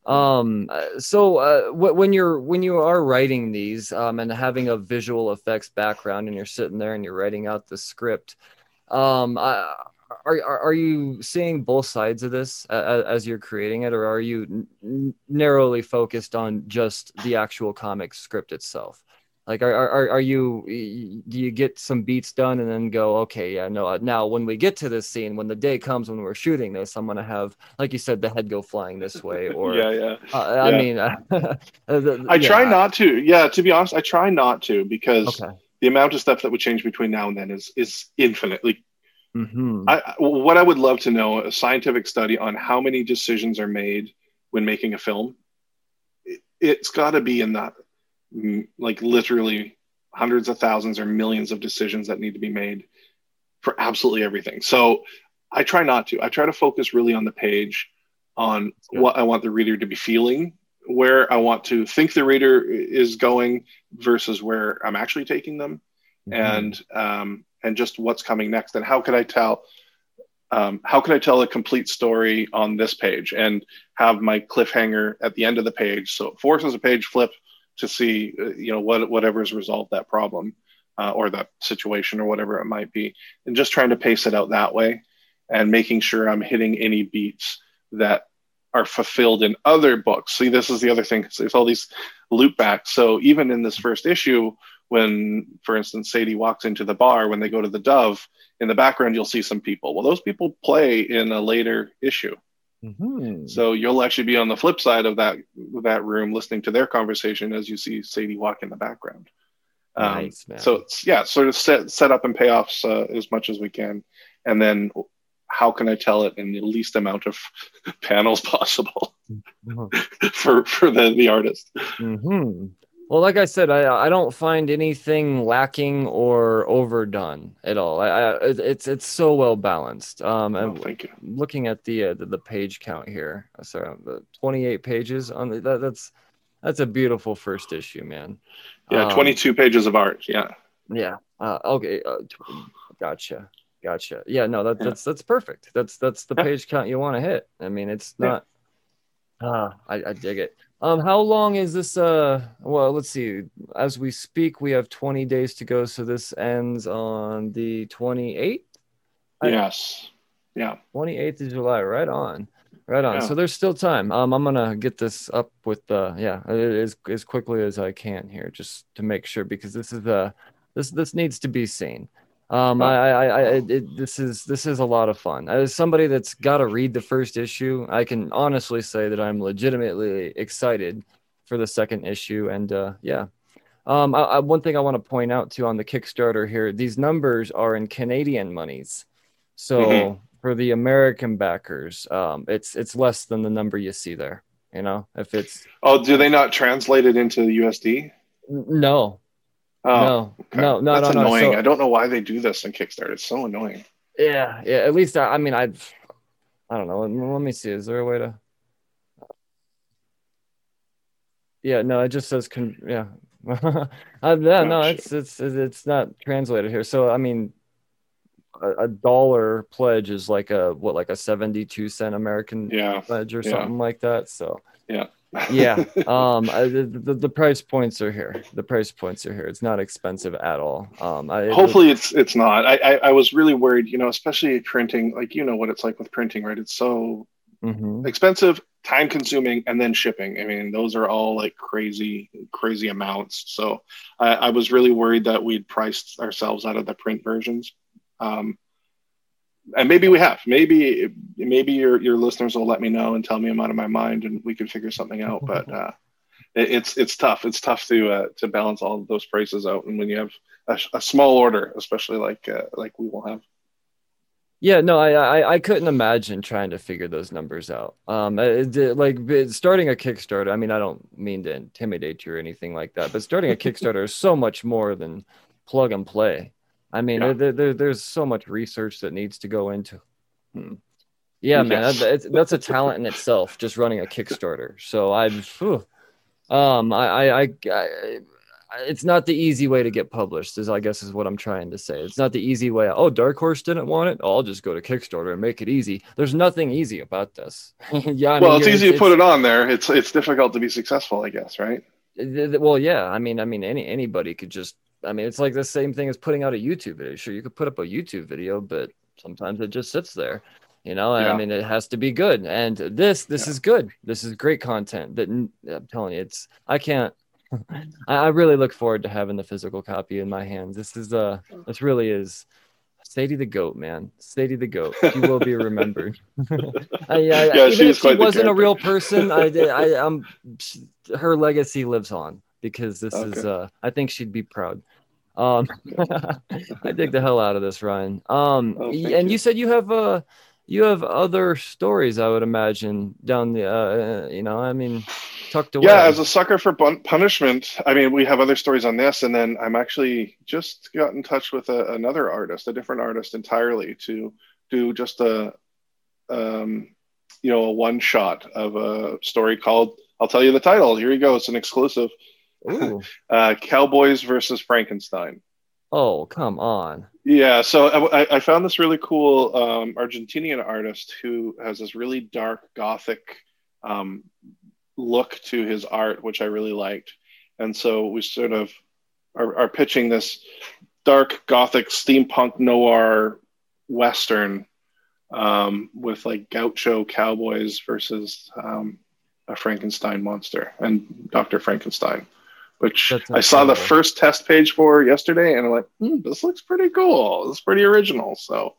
Um, so uh, when you're when you are writing these um, and having a visual effects background and you're sitting there and you're writing out the script, um, uh, are, are, are you seeing both sides of this as, as you're creating it, or are you n- narrowly focused on just the actual comic script itself? Like, are, are, are you, do you get some beats done and then go, okay, yeah, no, now when we get to this scene, when the day comes when we're shooting this, I'm going to have, like you said, the head go flying this way. Or, yeah, yeah. Uh, I mean, uh, the, I yeah. try not to. Yeah, to be honest, I try not to because okay. the amount of stuff that would change between now and then is, is infinitely Mm-hmm. I, what I would love to know a scientific study on how many decisions are made when making a film. It, has got to be in that, like literally hundreds of thousands or millions of decisions that need to be made for absolutely everything. So I try not to. I try to focus really on the page, on what I want the reader to be feeling, where I want to think the reader is going versus where I'm actually taking them. Mm-hmm. And um, and just what's coming next and how could i tell um, how can i tell a complete story on this page and have my cliffhanger at the end of the page so it forces a page flip to see uh, you know what whatever's resolved that problem uh, or that situation or whatever it might be and just trying to pace it out that way and making sure i'm hitting any beats that are fulfilled in other books see this is the other thing there's all these loop backs so even in this first issue when, for instance, Sadie walks into the bar when they go to the Dove, in the background you'll see some people. Well, those people play in a later issue. Mm-hmm. So you'll actually be on the flip side of that that room, listening to their conversation as you see Sadie walk in the background. Um, nice, so it's yeah, sort of set set up and payoffs uh, as much as we can, and then how can I tell it in the least amount of panels possible mm-hmm. for for the the artist. Mm-hmm. Well, like I said, I I don't find anything lacking or overdone at all. I, I it's it's so well balanced. Um, oh, thank you. Looking at the, uh, the, the page count here, uh, sorry, the 28 pages on the, that, that's that's a beautiful first issue, man. Yeah, um, 22 pages of art. Yeah. Yeah. Uh, okay. Uh, gotcha. Gotcha. Yeah. No, that, yeah. that's that's perfect. That's that's the page count you want to hit. I mean, it's not. Ah, uh, I, I dig it. Um, how long is this? Uh, well, let's see. As we speak, we have 20 days to go, so this ends on the 28th. Yes. Yeah. 28th of July. Right on. Right on. Yeah. So there's still time. Um, I'm gonna get this up with the yeah as as quickly as I can here, just to make sure because this is uh this this needs to be seen. Um, I, I, I it, this is this is a lot of fun. As somebody that's got to read the first issue, I can honestly say that I'm legitimately excited for the second issue. And uh, yeah, um, I, I, one thing I want to point out too on the Kickstarter here, these numbers are in Canadian monies. So mm-hmm. for the American backers, um, it's it's less than the number you see there. You know, if it's oh, do they not translate it into USD? No, Oh, no, okay. no, no, That's no, annoying. So, I don't know why they do this on Kickstarter. It's so annoying. Yeah, yeah. At least I, I mean, I've, I don't know. Let, let me see. Is there a way to? Yeah, no. It just says con. Yeah, uh, yeah. No, it's it's it's not translated here. So I mean, a, a, dollar pledge is like a what, like a seventy-two cent American yeah. pledge or yeah. something like that. So yeah yeah um the, the, the, price points are here. The price points are here. It's not expensive at all. Um I, hopefully it's it's not. I, I, I was really worried you know especially printing like you know what it's like with printing right? It's so mm-hmm. expensive time consuming and then shipping. I mean those are all like crazy crazy amounts. So I, I was really worried that we'd priced ourselves out of the print versions. Um and maybe we have maybe maybe your your listeners will let me know and tell me i'm out of my mind and we can figure something out but uh, it, it's it's tough it's tough to uh, to balance all of those prices out and when you have a, a small order, especially like uh, like we will have. Yeah, no, I, I I couldn't imagine trying to figure those numbers out. Um, it, it, like starting a Kickstarter. I mean, I don't mean to intimidate you or anything like that, but starting a Kickstarter is so much more than plug and play. I mean, yeah. there, there, there's so much research that needs to go into. Hmm. Yeah, man, yes. that, that's a talent in itself. Just running a Kickstarter. So I'm, um, I, I, I, I it's not the easy way to get published is i guess is what i'm trying to say it's not the easy way oh dark horse didn't want it i'll just go to kickstarter and make it easy there's nothing easy about this yeah I well mean, it's easy to put it on there it's it's difficult to be successful i guess right well yeah i mean i mean any anybody could just i mean it's like the same thing as putting out a youtube video sure you could put up a youtube video but sometimes it just sits there you know yeah. i mean it has to be good and this this yeah. is good this is great content that i'm telling you it's i can't I, really look forward to having the physical copy in my hands. This is uh this really is Sadie the goat, man. Sadie the goat. She will be remembered. I, I, yeah, even if she wasn't a real person, I, I, um, her legacy lives on because this okay. is. Uh, I think she'd be proud. Um, I dig the hell out of this, Ryan. Um, oh, and you. you. said you have uh, you have other stories, I would imagine, down the. Uh, you know, I mean, tucked away. Yeah, as a sucker for punishment, I mean, we have other stories on this, and then I'm actually just got in touch with a, another artist, a different artist entirely, to do just a, um, you know, a one shot of a story called. I'll tell you the title. Here you go. It's an exclusive. uh, Cowboys versus Frankenstein. Oh, come on. Yeah, so I, I found this really cool um, Argentinian artist who has this really dark gothic um, look to his art, which I really liked. And so we sort of are, are pitching this dark gothic steampunk noir western um, with like gaucho cowboys versus um, a Frankenstein monster and Dr. Frankenstein, which I saw the first test page for yesterday, and I'm like, hmm, this looks pretty cool. It's pretty original. So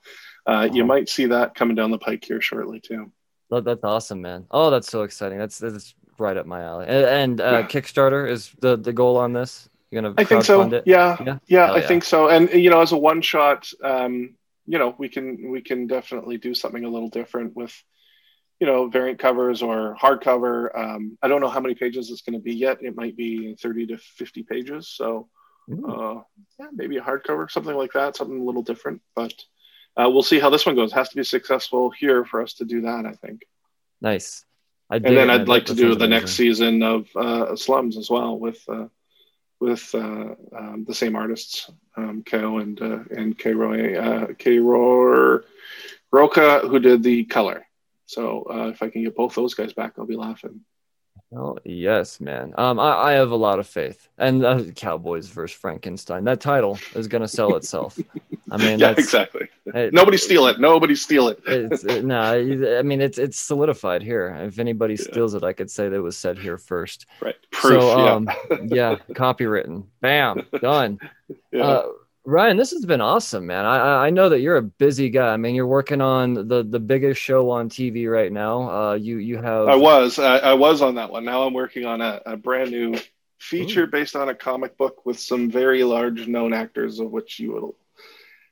uh, you might see that coming down the pike here shortly too. Oh, that's awesome, man. Oh, that's so exciting. That's that's right up my alley. And, and uh, yeah. Kickstarter is the the goal on this. You're gonna. I think so. It? Yeah, yeah, yeah I yeah. think so. And you know, as a one shot, um, you know, we can we can definitely do something a little different with, you know, variant covers or hardcover. Um, I don't know how many pages it's going to be yet. It might be 30 to 50 pages. So, uh, yeah, maybe a hardcover, something like that, something a little different. But uh, we'll see how this one goes. It has to be successful here for us to do that. I think. Nice and then I'd like to do the next season of uh, Slums as well with uh, with uh, um, the same artists, um, Ko and uh, and K Roy uh, K Roy Roca, who did the color. So uh, if I can get both those guys back, I'll be laughing. Oh yes, man. Um, I, I have a lot of faith, and uh, Cowboys versus Frankenstein. That title is going to sell itself. I mean, yeah, exactly. It, Nobody steal it. Nobody steal it. it's it, no, I mean it's it's solidified here. If anybody yeah. steals it, I could say that it was said here first. Right. Proof. So, um, yeah, copywritten. Bam, done. Yeah. Uh, Ryan, this has been awesome, man. I I know that you're a busy guy. I mean, you're working on the the biggest show on TV right now. Uh, you you have. I was I, I was on that one. Now I'm working on a, a brand new feature Ooh. based on a comic book with some very large known actors, of which you will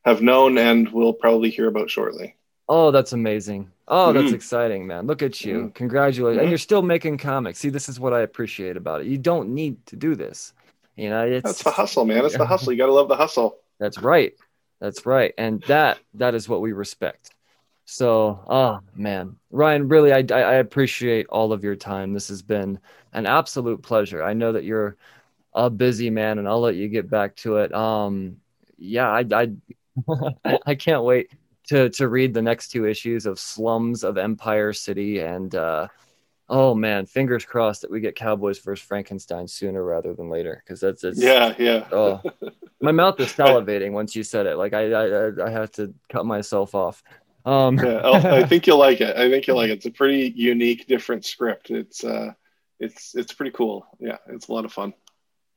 have known and will probably hear about shortly. Oh, that's amazing. Oh, that's mm-hmm. exciting, man. Look at you. Mm-hmm. Congratulations. Mm-hmm. And you're still making comics. See, this is what I appreciate about it. You don't need to do this. You know, it's that's the hustle, man. It's the hustle. You got to love the hustle. That's right. That's right. And that that is what we respect. So, oh man, Ryan, really, I, I appreciate all of your time. This has been an absolute pleasure. I know that you're a busy man, and I'll let you get back to it. Um, yeah, I, I, I can't wait to to read the next two issues of Slums of Empire City, and uh, oh man, fingers crossed that we get Cowboys versus Frankenstein sooner rather than later, because that's it's yeah, yeah. oh, my mouth is salivating once you said it. Like I, I, I have to cut myself off. Um, yeah, I think you'll like it. I think you'll like it. It's a pretty unique, different script. It's, uh, it's, it's pretty cool. Yeah, it's a lot of fun.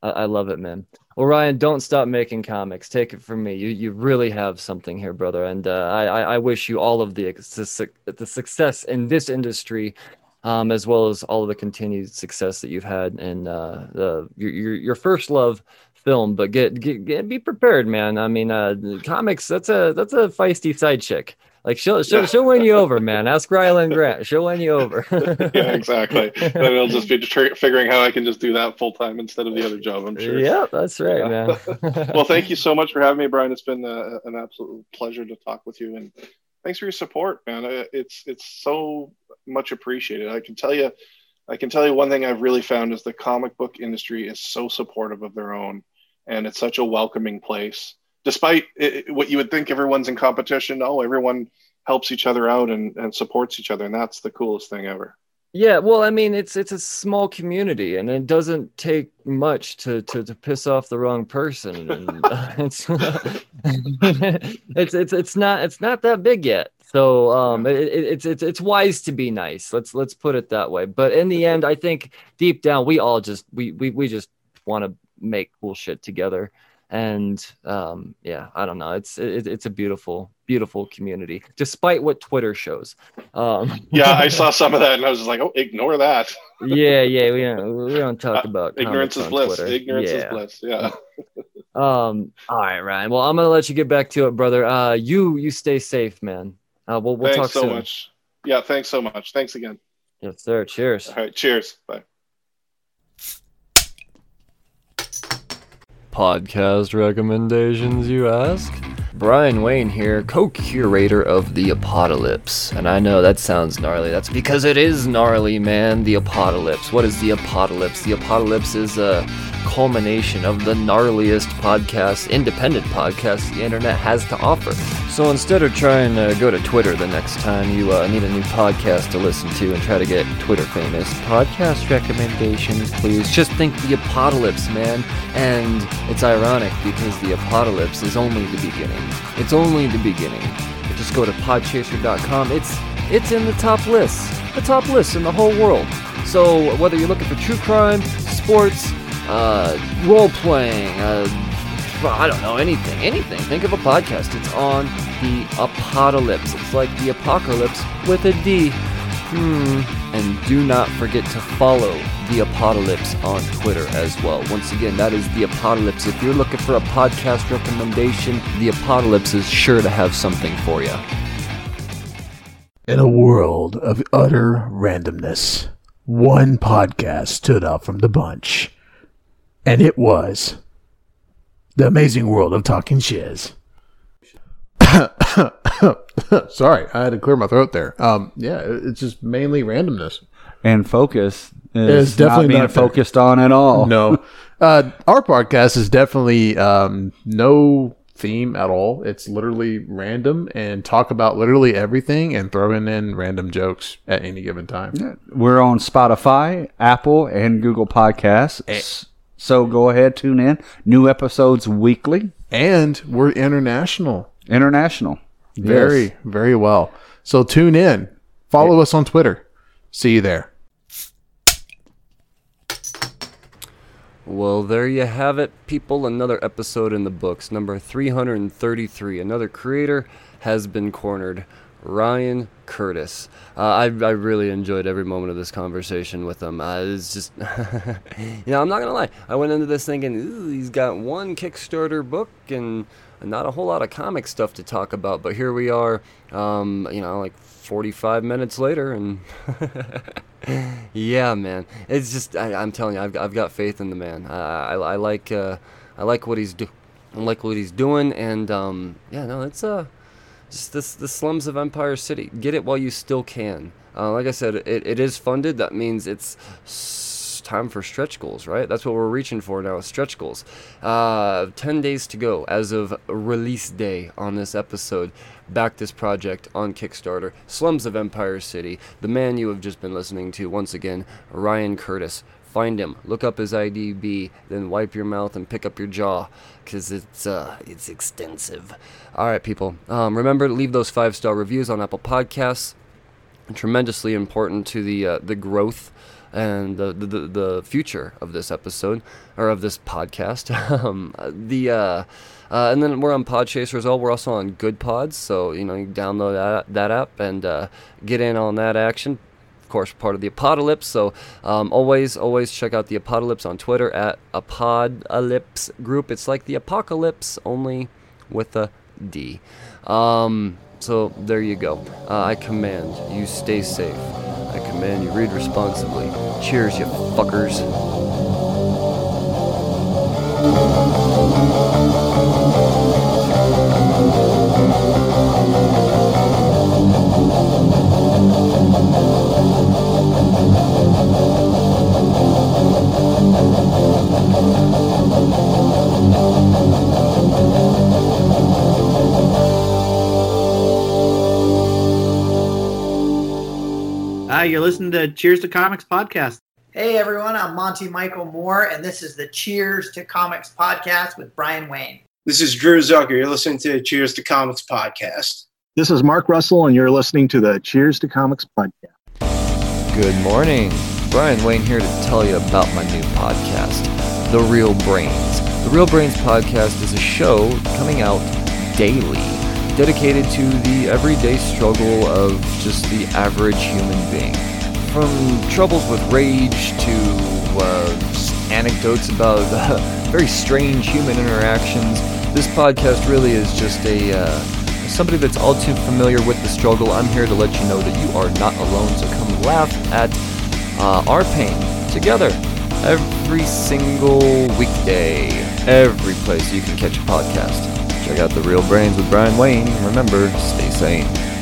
I, I love it, man. Well, Ryan, don't stop making comics. Take it from me. You, you really have something here, brother. And uh, I, I wish you all of the, the success in this industry um, as well as all of the continued success that you've had in uh, the your, your, your first love film, but get, get, get be prepared, man. I mean, uh, comics that's a that's a feisty side chick. Like she'll she'll, she'll win you over, man. Ask Rylend Grant. She'll win you over. yeah, exactly. And it'll just be tr- figuring how I can just do that full time instead of the other job. I'm sure. Yeah, that's right, yeah. man. well, thank you so much for having me, Brian. It's been a, an absolute pleasure to talk with you, and thanks for your support, man. It's it's so much appreciated. I can tell you, I can tell you one thing I've really found is the comic book industry is so supportive of their own, and it's such a welcoming place. Despite it, what you would think everyone's in competition oh everyone helps each other out and, and supports each other and that's the coolest thing ever. Yeah well i mean it's it's a small community and it doesn't take much to to, to piss off the wrong person and uh, it's, it's it's it's not it's not that big yet so um it, it, it's it's it's wise to be nice let's let's put it that way but in the end i think deep down we all just we we, we just want to make cool shit together and um, yeah, I don't know. It's it, it's a beautiful, beautiful community, despite what Twitter shows. Um, yeah, I saw some of that, and I was like, oh, ignore that. yeah, yeah, we don't we don't talk about uh, ignorance is bliss. Twitter. Ignorance yeah. is bliss. Yeah. um. All right, Ryan. Well, I'm gonna let you get back to it, brother. Uh, you you stay safe, man. Uh, we'll we'll thanks talk so soon. much. Yeah, thanks so much. Thanks again. Yes, sir. Cheers. All right. Cheers. Bye. podcast recommendations, you ask? Brian Wayne here, co curator of The Apocalypse. And I know that sounds gnarly. That's because it is gnarly, man. The Apocalypse. What is The Apocalypse? The Apocalypse is a culmination of the gnarliest podcast, independent podcast the internet has to offer. So instead of trying to go to Twitter the next time you uh, need a new podcast to listen to and try to get Twitter famous, podcast recommendations, please. Just think the apocalypse, man. And it's ironic because the apocalypse is only the beginning. It's only the beginning. Just go to podchaser.com. It's it's in the top list, the top list in the whole world. So whether you're looking for true crime, sports, uh, role playing, uh, I don't know, anything, anything. Think of a podcast. It's on the apocalypse. It's like the apocalypse with a D. Hmm. And do not forget to follow the apocalypse on Twitter as well. Once again, that is the apocalypse. If you're looking for a podcast recommendation, the apocalypse is sure to have something for you. In a world of utter randomness, one podcast stood out from the bunch and it was The Amazing World of Talking Shiz. Sorry, I had to clear my throat there. Um, yeah, it's just mainly randomness and focus is definitely not being not focused on at all. No, uh, our podcast is definitely um, no theme at all. It's literally random and talk about literally everything and throwing in random jokes at any given time. Yeah. We're on Spotify, Apple, and Google Podcasts. And, so go ahead, tune in. New episodes weekly. And we're international. International. Very, yes. very well. So tune in. Follow yeah. us on Twitter. See you there. Well, there you have it, people. Another episode in the books, number 333. Another creator has been cornered. Ryan Curtis. Uh, I, I really enjoyed every moment of this conversation with him. Uh, it's just, you know, I'm not gonna lie. I went into this thinking he's got one Kickstarter book and not a whole lot of comic stuff to talk about. But here we are, um, you know, like 45 minutes later, and yeah, man, it's just I, am telling you, I've, I've got faith in the man. I, I, I like uh, I like what he's do, I like what he's doing, and um, yeah, no, it's uh just this the slums of Empire City. Get it while you still can. Uh, like I said, it, it is funded. That means it's time for stretch goals, right? That's what we're reaching for now, stretch goals. Uh, 10 days to go as of release day on this episode. Back this project on Kickstarter. Slums of Empire City. The man you have just been listening to, once again, Ryan Curtis. Find him, look up his IMDb, then wipe your mouth and pick up your jaw, cause it's uh, it's extensive. All right, people. Um, remember to leave those five star reviews on Apple Podcasts. Tremendously important to the uh, the growth and the, the the future of this episode or of this podcast. um, the uh, uh, and then we're on Podchaser as well. We're also on Goodpods, so you know you download that that app and uh, get in on that action course, part of the Apocalypse. So um, always, always check out the Apocalypse on Twitter at Apocalypse Group. It's like the Apocalypse, only with a D. Um, so there you go. Uh, I command you stay safe. I command you read responsibly. Cheers, you fuckers. Uh, you're listening to Cheers to Comics podcast. Hey everyone, I'm Monty Michael Moore, and this is the Cheers to Comics podcast with Brian Wayne. This is Drew Zucker. You're listening to Cheers to Comics podcast. This is Mark Russell, and you're listening to the Cheers to Comics podcast. Good morning. Brian Wayne here to tell you about my new podcast, The Real Brains. The Real Brains podcast is a show coming out daily dedicated to the everyday struggle of just the average human being. From troubles with rage to uh, anecdotes about uh, very strange human interactions, this podcast really is just a uh, somebody that's all too familiar with the struggle. I'm here to let you know that you are not alone, so come laugh at uh, our pain together every single weekday, every place you can catch a podcast. Check out The Real Brains with Brian Wayne. And remember, stay sane.